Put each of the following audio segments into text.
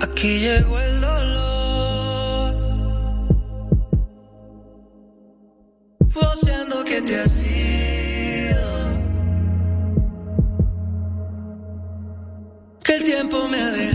Aquí llegó el dolor. Voceando que te has ido. Que el tiempo me ha dejado.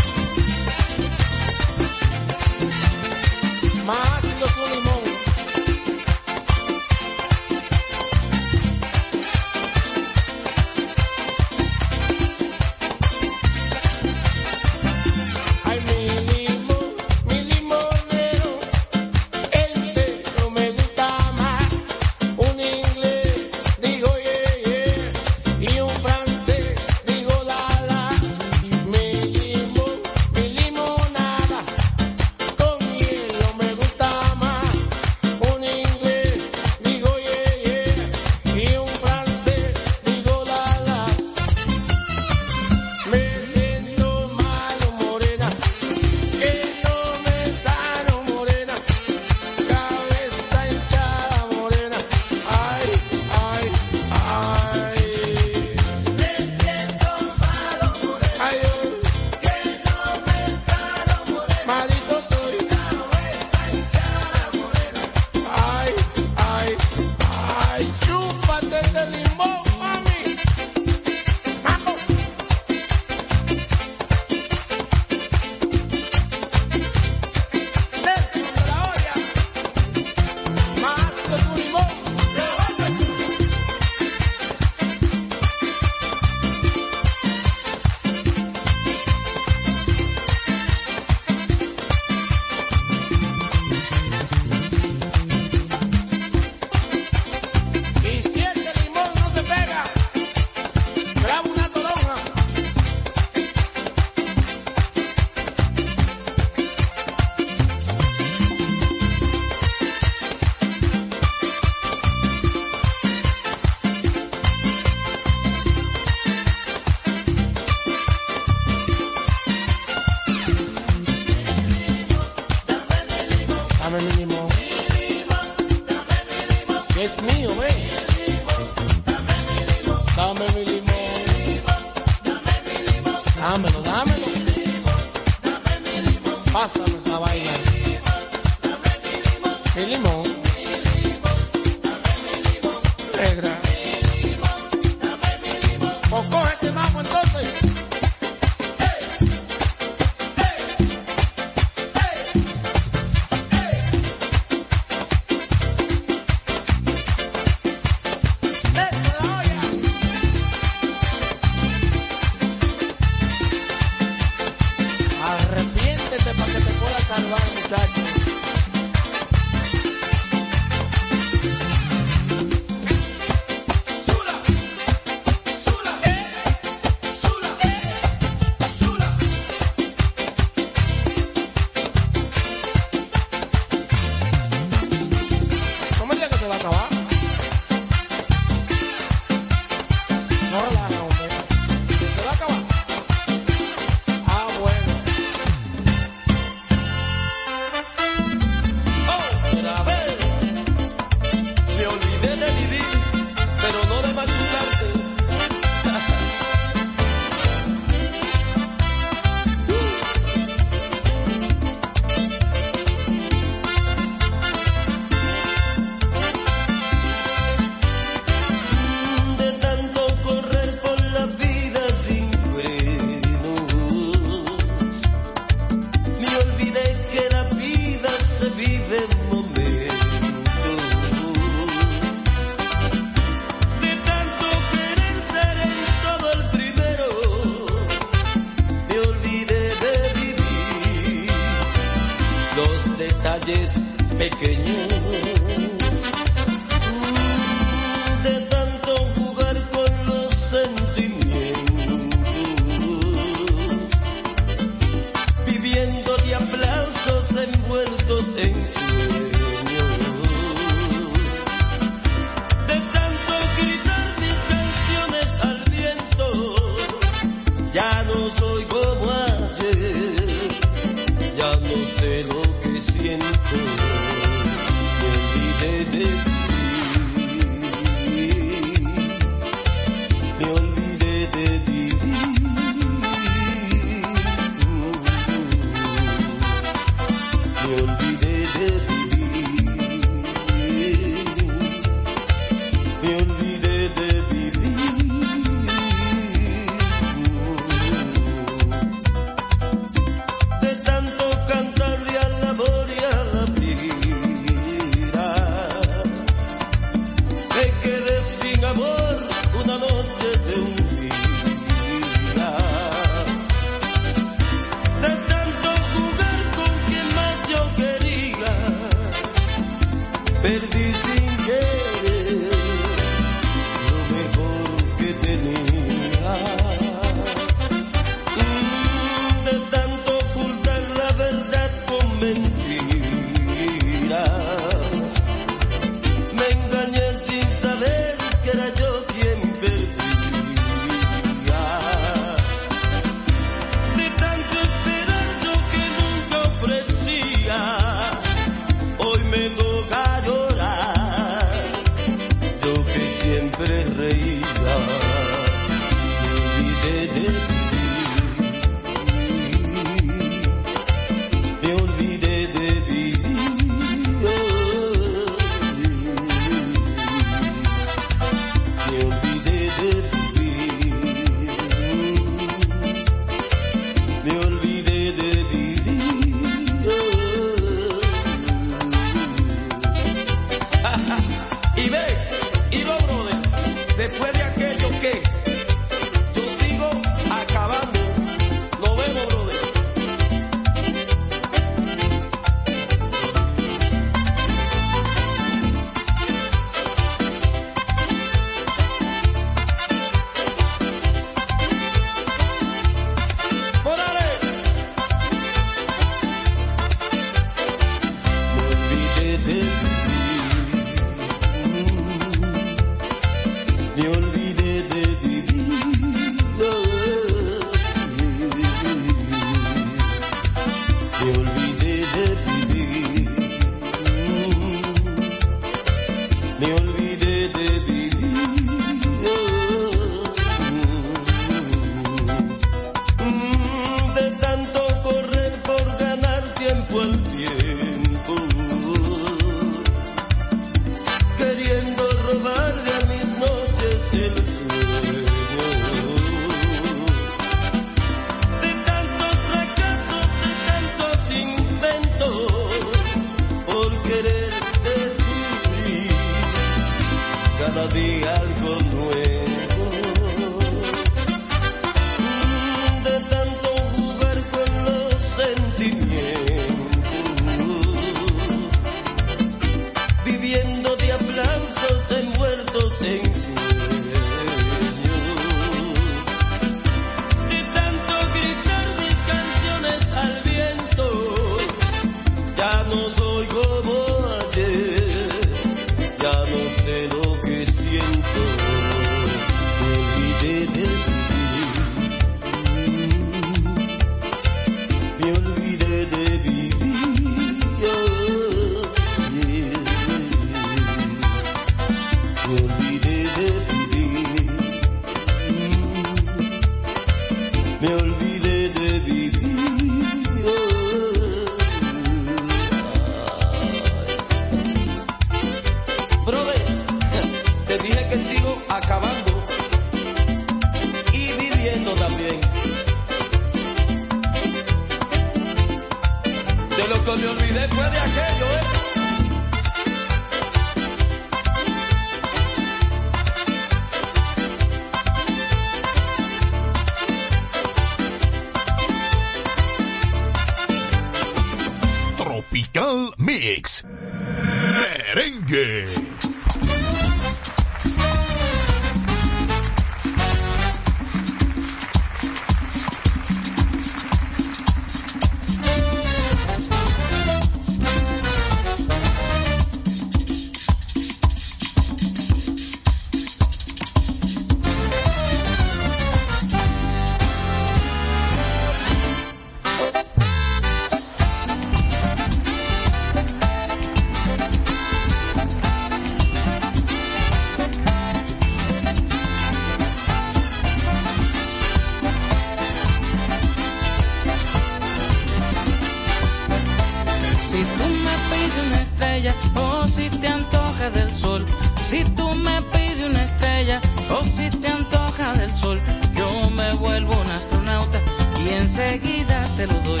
Estrella o si te antoja del sol, si tú me pides una estrella o si te antoja del sol, yo me vuelvo un astronauta y enseguida te lo doy.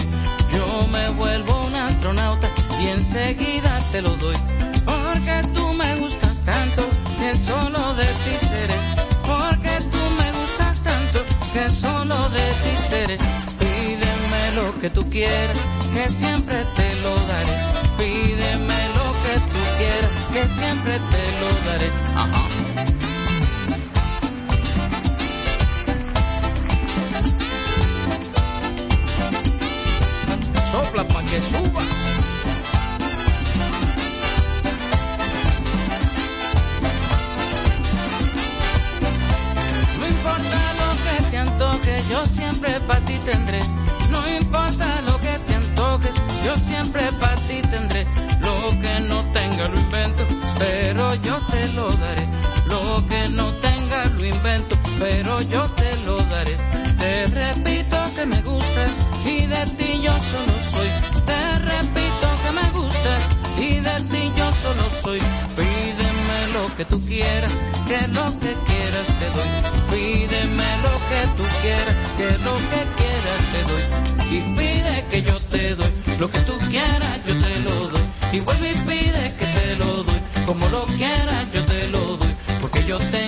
Yo me vuelvo un astronauta y enseguida te lo doy. Porque tú me gustas tanto que solo de ti seré. Porque tú me gustas tanto que solo de ti seré. Pídeme lo que tú quieras, que siempre te lo daré. Pídeme que tú quieras, que siempre te lo daré. Sopla pa' que suba. No importa lo que te antoje, yo siempre para ti tendré. No importa lo que te antojes, yo siempre para ti tendré. Tenga lo invento, pero yo te lo daré. Lo que no tenga lo invento, pero yo te lo daré. Te repito que me gustas y de ti yo solo soy. Te repito que me gustas y de ti yo solo soy. Pídeme lo que tú quieras, que lo que quieras te doy. Pídeme lo que tú quieras, que lo que quieras te doy. Y pide que yo te doy, lo que tú quieras yo yo tengo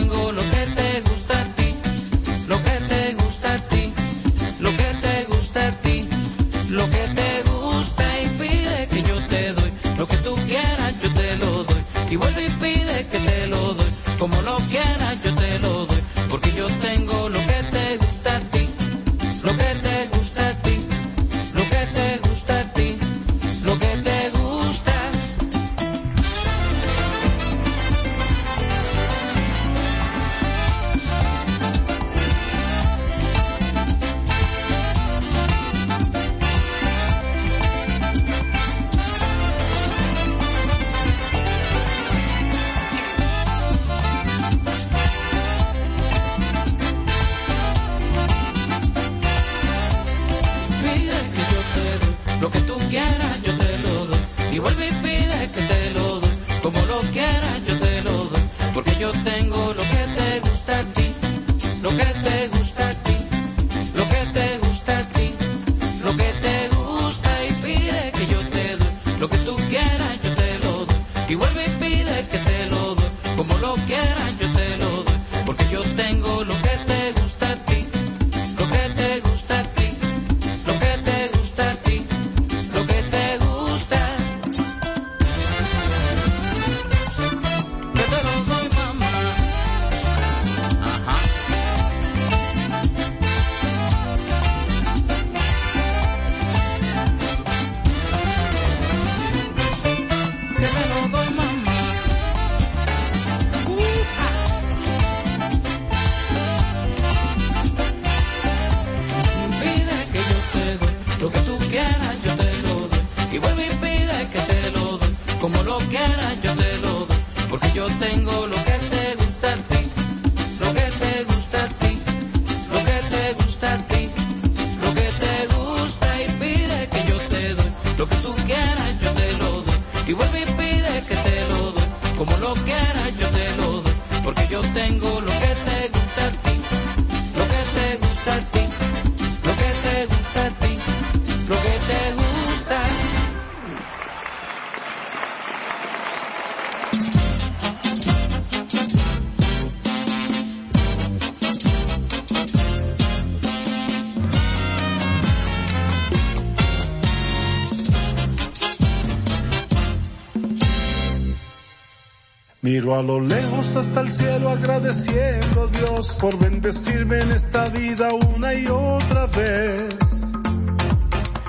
Miro a lo lejos hasta el cielo agradeciendo a Dios por bendecirme en esta vida una y otra vez.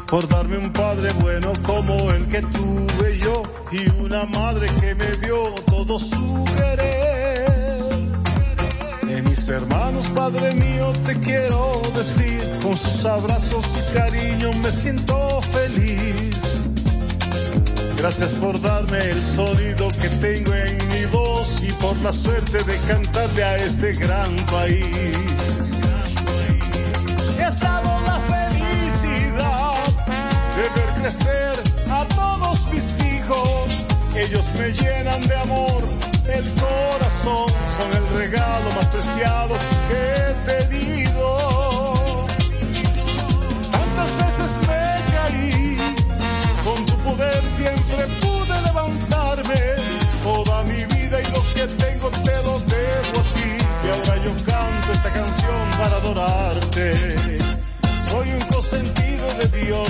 Por darme un padre bueno como el que tuve yo y una madre que me dio todo su querer. De mis hermanos, Padre mío, te quiero decir, con sus abrazos y cariño me siento feliz. Gracias por darme el sonido que tengo en mi voz y por la suerte de cantarle a este gran país. Estado la felicidad de ver crecer a todos mis hijos. Ellos me llenan de amor el corazón, son el regalo más preciado que he tenido. Siempre pude levantarme. Toda mi vida y lo que tengo te lo debo a ti. Y ahora yo canto esta canción para adorarte. Soy un consentido de Dios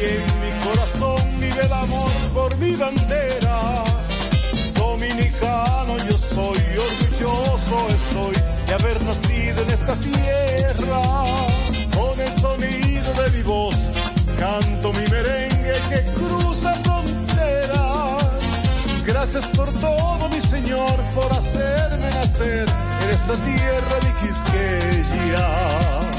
y en mi corazón vive el amor por mi bandera. Dominicano yo soy, orgulloso estoy de haber nacido en esta tierra. Con el sonido de mi voz canto mi Gracias por todo, mi Señor, por hacerme nacer en esta tierra de Quisqueya.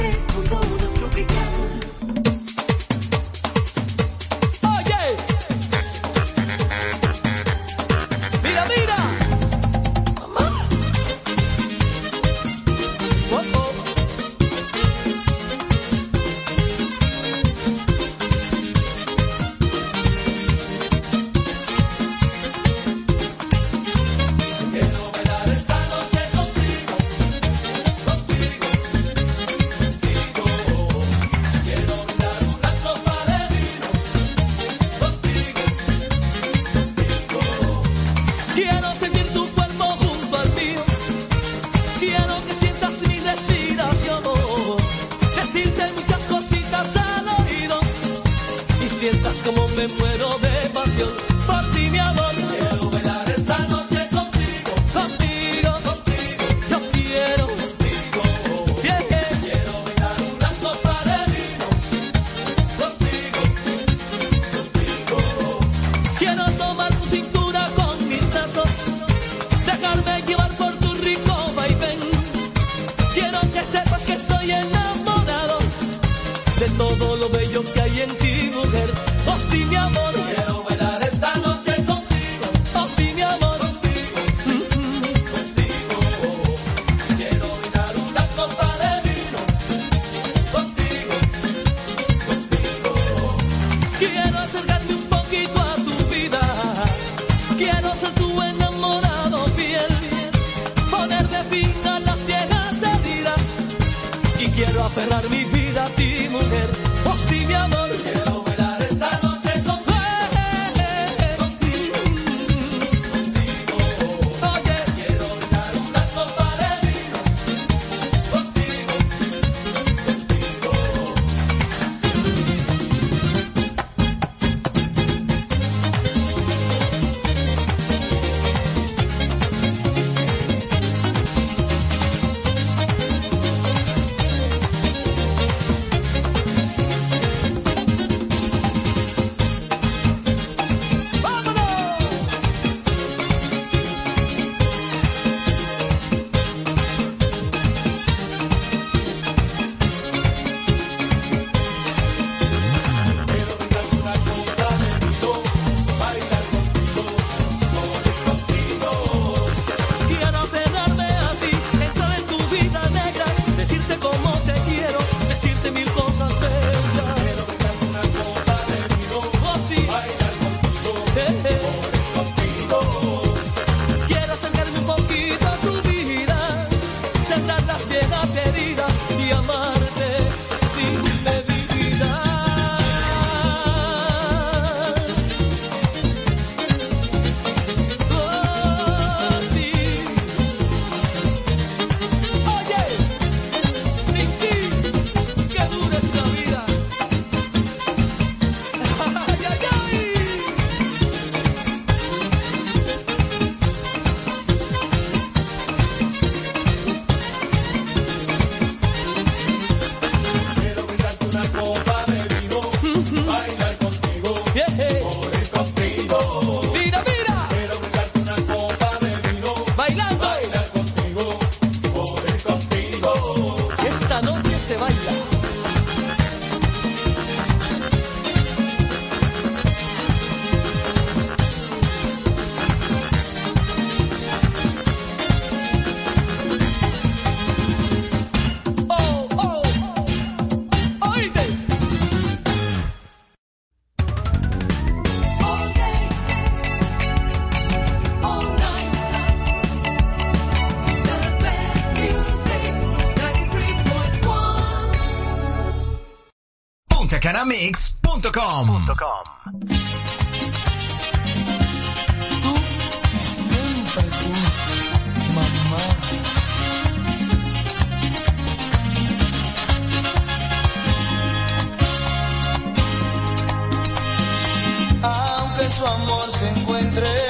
3.1 Mix.com. Tú y siempre tú, mamá. Aunque su amor se encuentre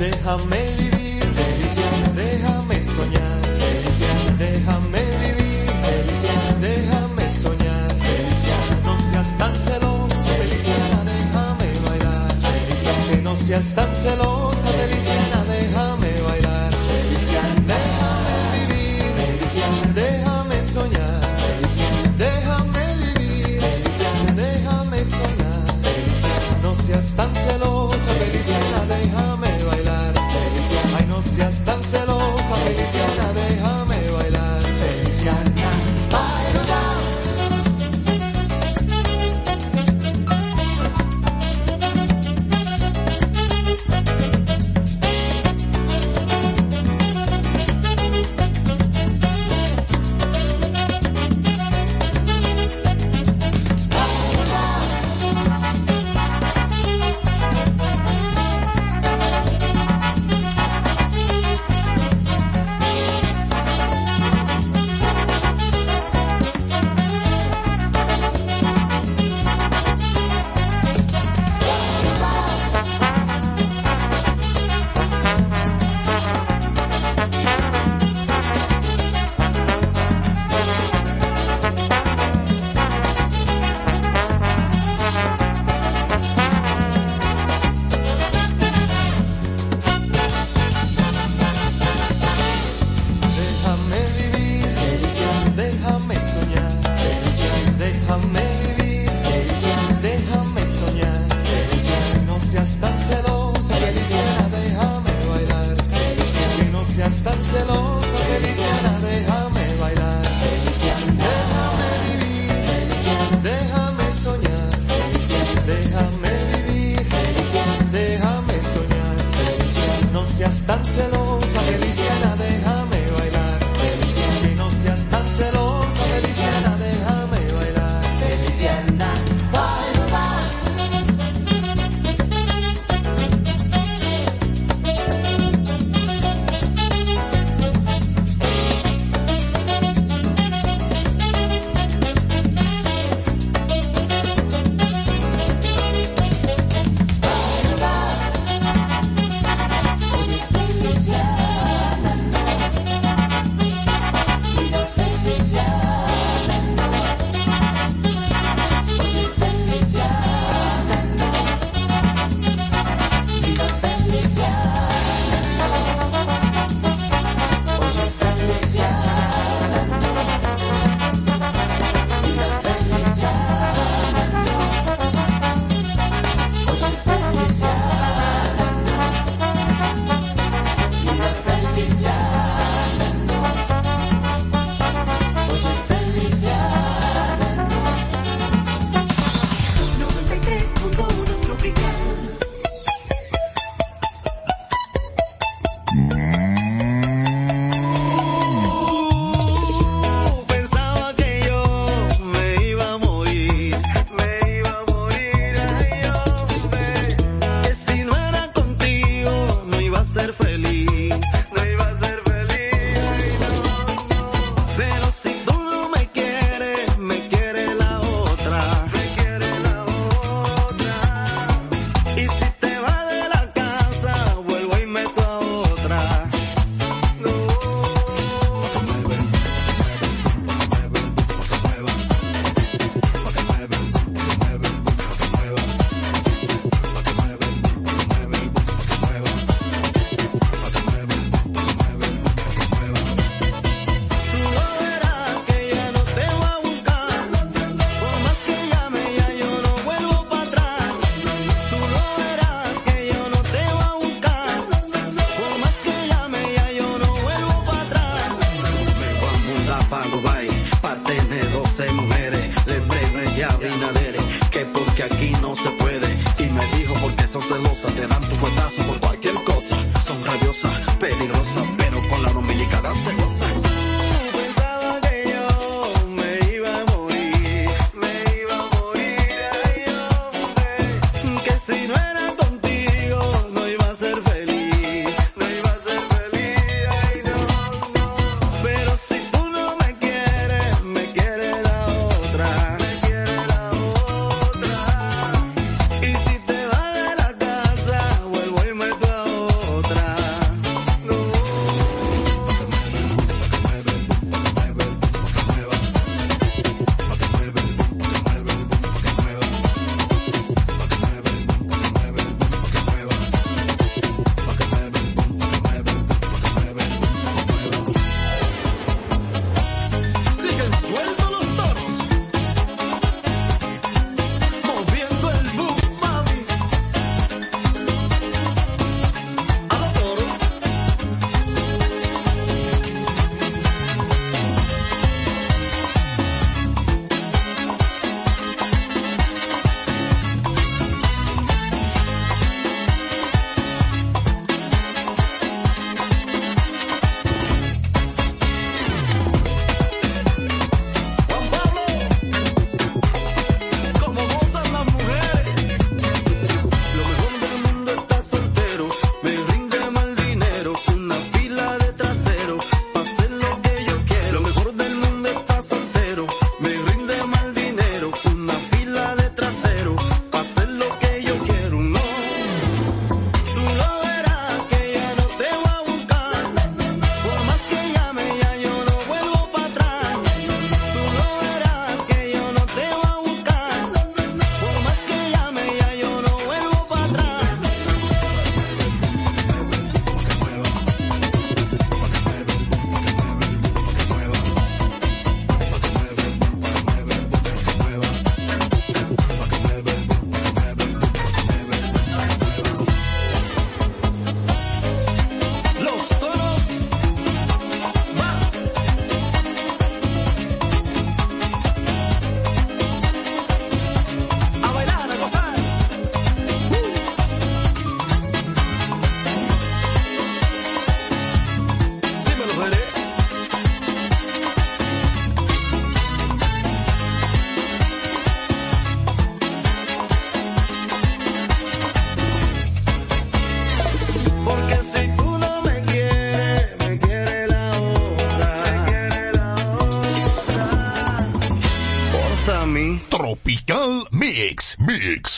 Déjame vivir, felicidad. Déjame soñar, felicidad. Déjame vivir, felicidad. Déjame soñar, felicidad. No seas tan celoso, felicidad. Déjame bailar, felicidad. Que no seas tan celoso.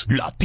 Lot.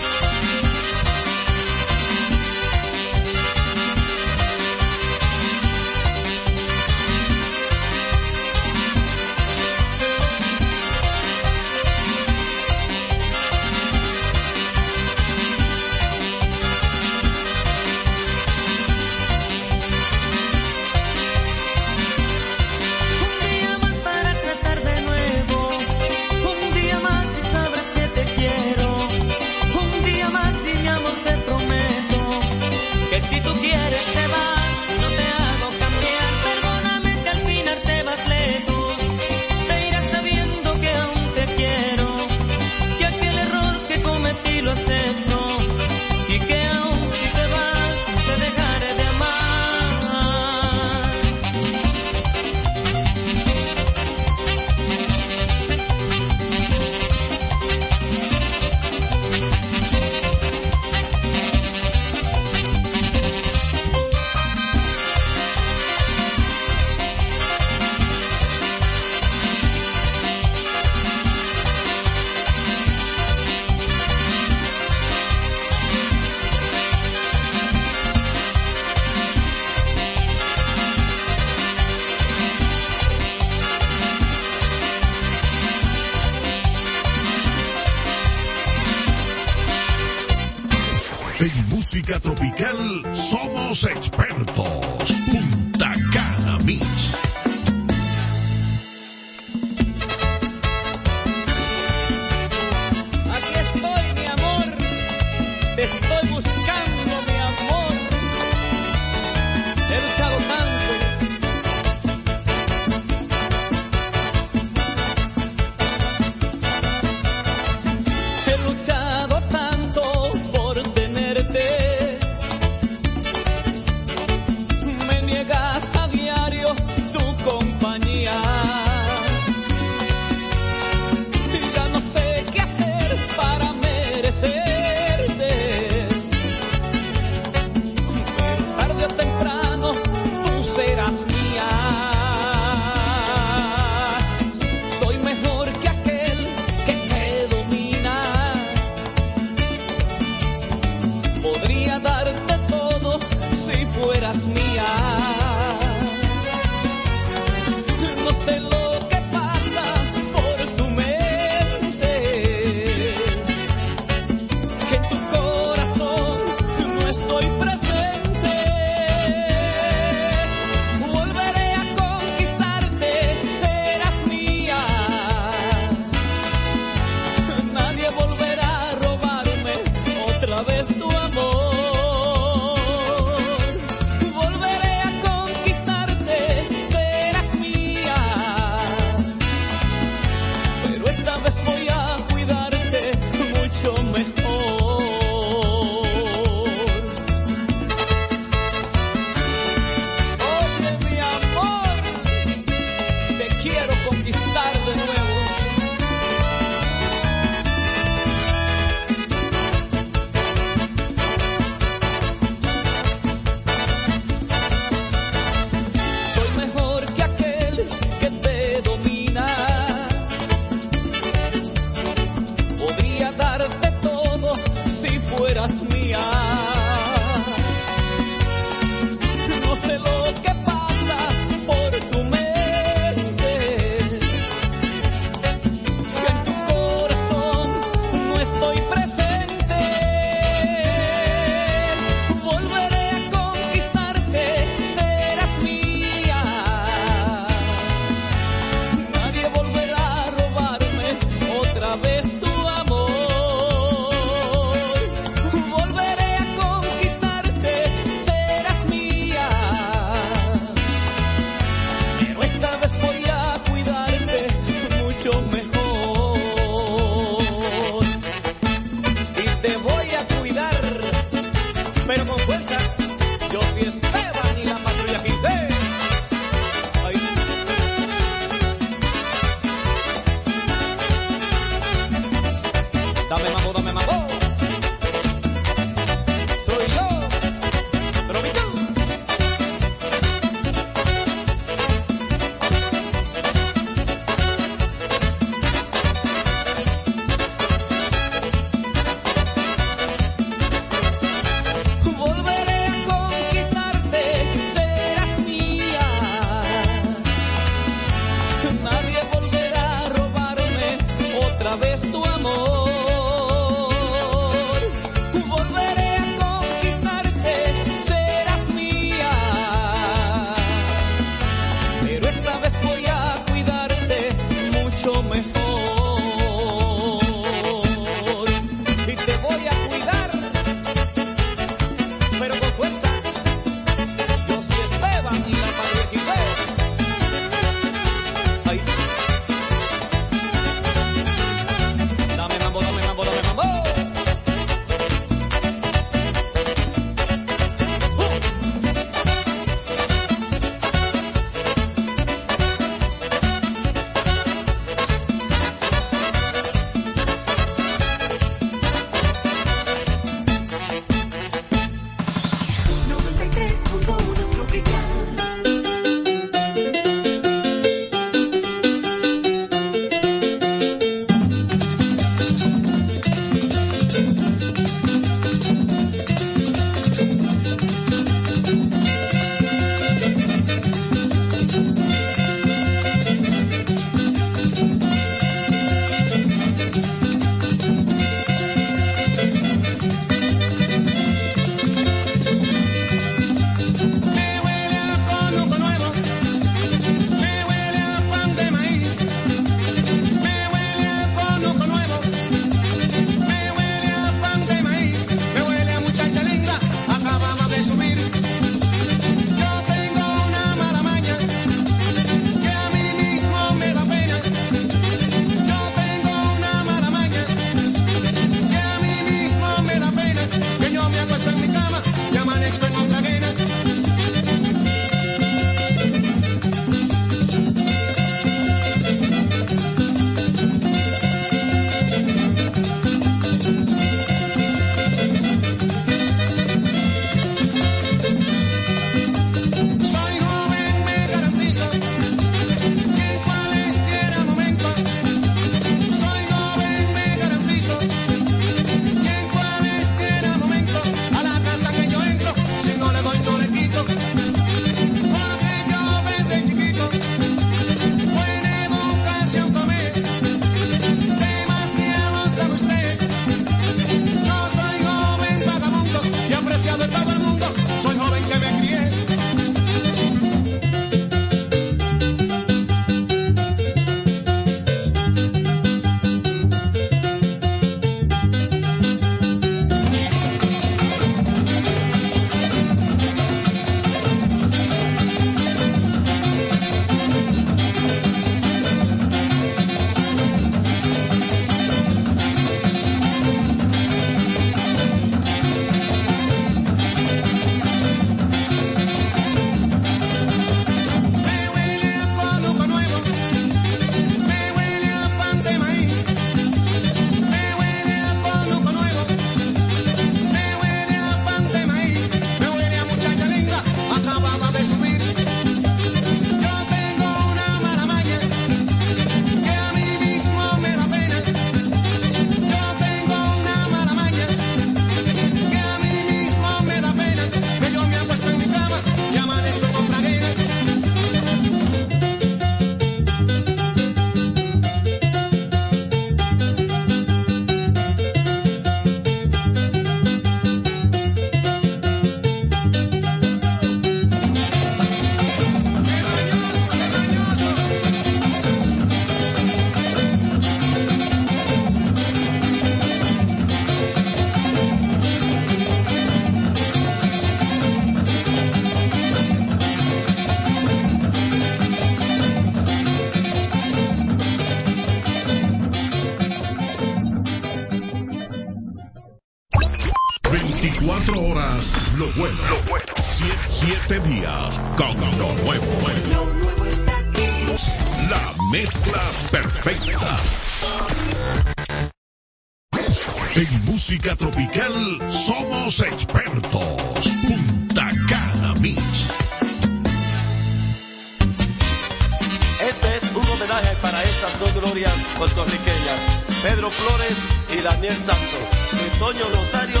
Toño Rosario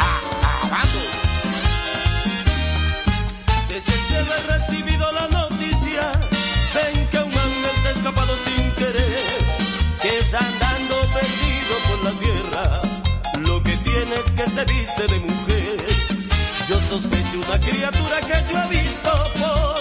acabando. Ah, ah, Desde que he recibido la noticia, ven que un ángel se ha escapado sin querer, que está andando perdido por la tierra. Lo que tiene es que se viste de mujer. Yo sospecho una criatura que tú has visto por